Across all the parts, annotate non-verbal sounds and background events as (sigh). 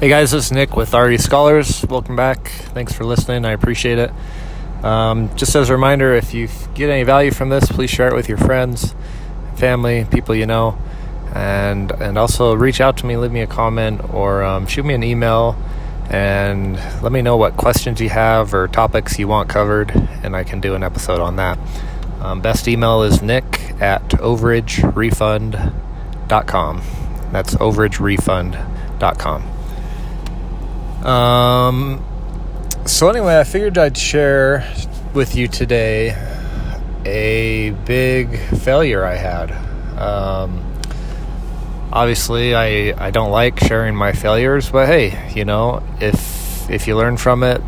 Hey guys, this is Nick with RE Scholars. Welcome back. Thanks for listening. I appreciate it. Um, just as a reminder, if you get any value from this, please share it with your friends, family, people you know, and and also reach out to me, leave me a comment, or um, shoot me an email, and let me know what questions you have or topics you want covered, and I can do an episode on that. Um, best email is nick at overagerefund.com. That's overagerefund.com. Um, so, anyway, I figured I'd share with you today a big failure I had. Um, obviously, I, I don't like sharing my failures, but hey, you know, if if you learn from it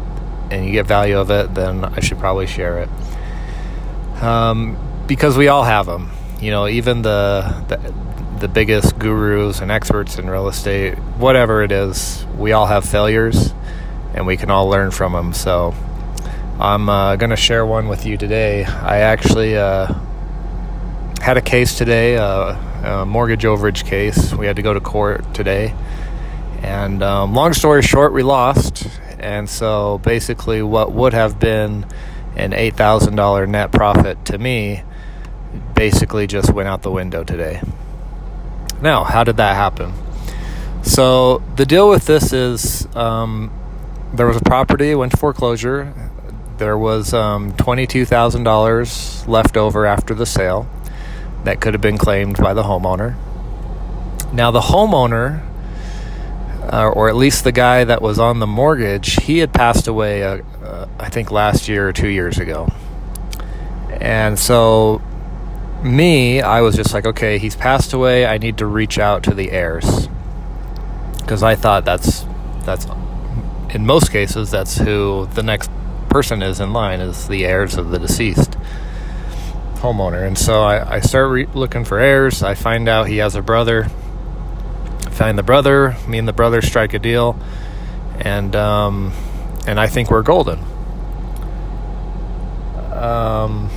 and you get value of it, then I should probably share it. Um, because we all have them. You know, even the, the the biggest gurus and experts in real estate, whatever it is, we all have failures and we can all learn from them. So I'm uh, going to share one with you today. I actually uh, had a case today, uh, a mortgage overage case. We had to go to court today. And um, long story short, we lost. And so basically, what would have been an $8,000 net profit to me basically just went out the window today. Now, how did that happen? So the deal with this is um, there was a property went to foreclosure. There was um, twenty-two thousand dollars left over after the sale that could have been claimed by the homeowner. Now the homeowner, uh, or at least the guy that was on the mortgage, he had passed away. Uh, uh, I think last year or two years ago, and so me, I was just like, okay, he's passed away. I need to reach out to the heirs because I thought that's that's in most cases that's who the next person is in line is the heirs of the deceased homeowner. And so I, I start re- looking for heirs. I find out he has a brother. find the brother. Me and the brother strike a deal, and um, and I think we're golden. Um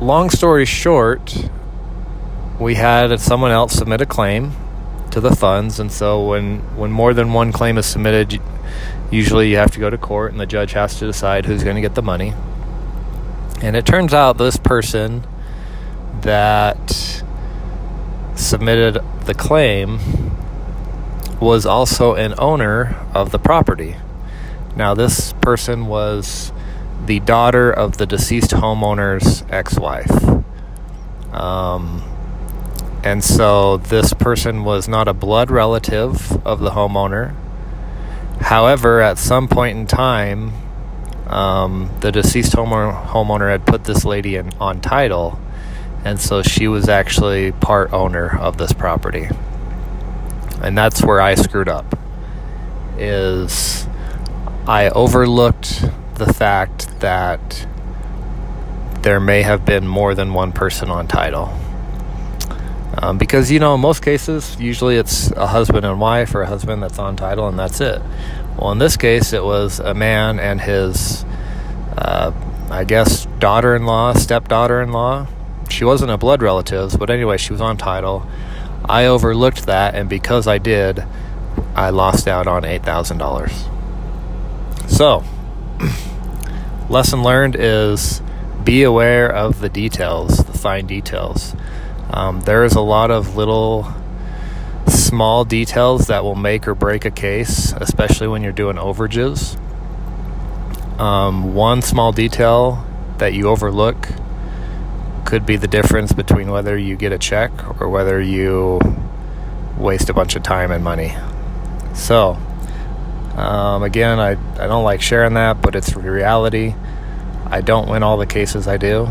long story short, we had someone else submit a claim to the funds, and so when when more than one claim is submitted, usually you have to go to court, and the judge has to decide who's going to get the money. And it turns out this person that submitted the claim was also an owner of the property. Now, this person was the daughter of the deceased homeowner's ex wife. Um, and so this person was not a blood relative of the homeowner. However, at some point in time, um, the deceased homeowner, homeowner had put this lady in, on title, and so she was actually part owner of this property. And that's where I screwed up. Is I overlooked the fact that there may have been more than one person on title. Um, because, you know, in most cases, usually it's a husband and wife or a husband that's on title and that's it. Well, in this case, it was a man and his, uh, I guess, daughter in law, stepdaughter in law. She wasn't a blood relative, but anyway, she was on title. I overlooked that, and because I did, I lost out on $8,000. So, (clears throat) lesson learned is be aware of the details, the fine details. Um, there is a lot of little small details that will make or break a case, especially when you're doing overages. Um, one small detail that you overlook could be the difference between whether you get a check or whether you waste a bunch of time and money. So, um, again, I, I don't like sharing that, but it's reality. I don't win all the cases I do.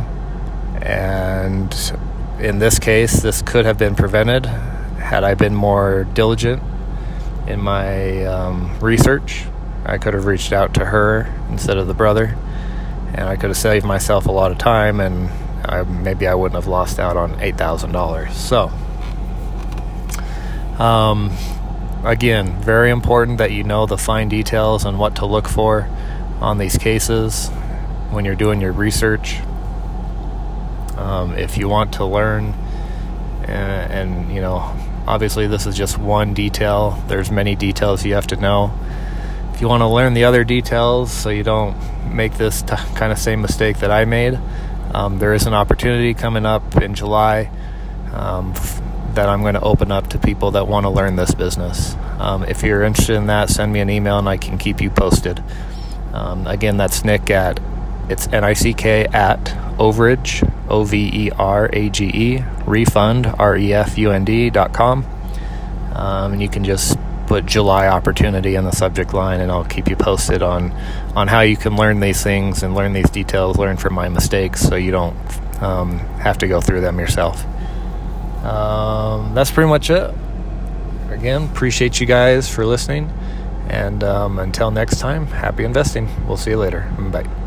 And in this case, this could have been prevented had I been more diligent in my um, research. I could have reached out to her instead of the brother, and I could have saved myself a lot of time, and I, maybe I wouldn't have lost out on $8,000. So, um, again, very important that you know the fine details and what to look for on these cases when you're doing your research. Um, if you want to learn and, and, you know obviously, this is just one detail. There's many details you have to know. If you want to learn the other details so you don't make this t- kind of same mistake that I made, um, there is an opportunity coming up in July um, that I'm going to open up to people that want to learn this business. Um, if you're interested in that, send me an email and I can keep you posted. Um, again, that's Nick at it's N I C K at overage O V E R A G E refund R E F U N D dot com. Um, and you can just put July opportunity in the subject line, and I'll keep you posted on on how you can learn these things and learn these details, learn from my mistakes, so you don't um, have to go through them yourself. Um, that's pretty much it. Again, appreciate you guys for listening, and um, until next time, happy investing. We'll see you later. Bye.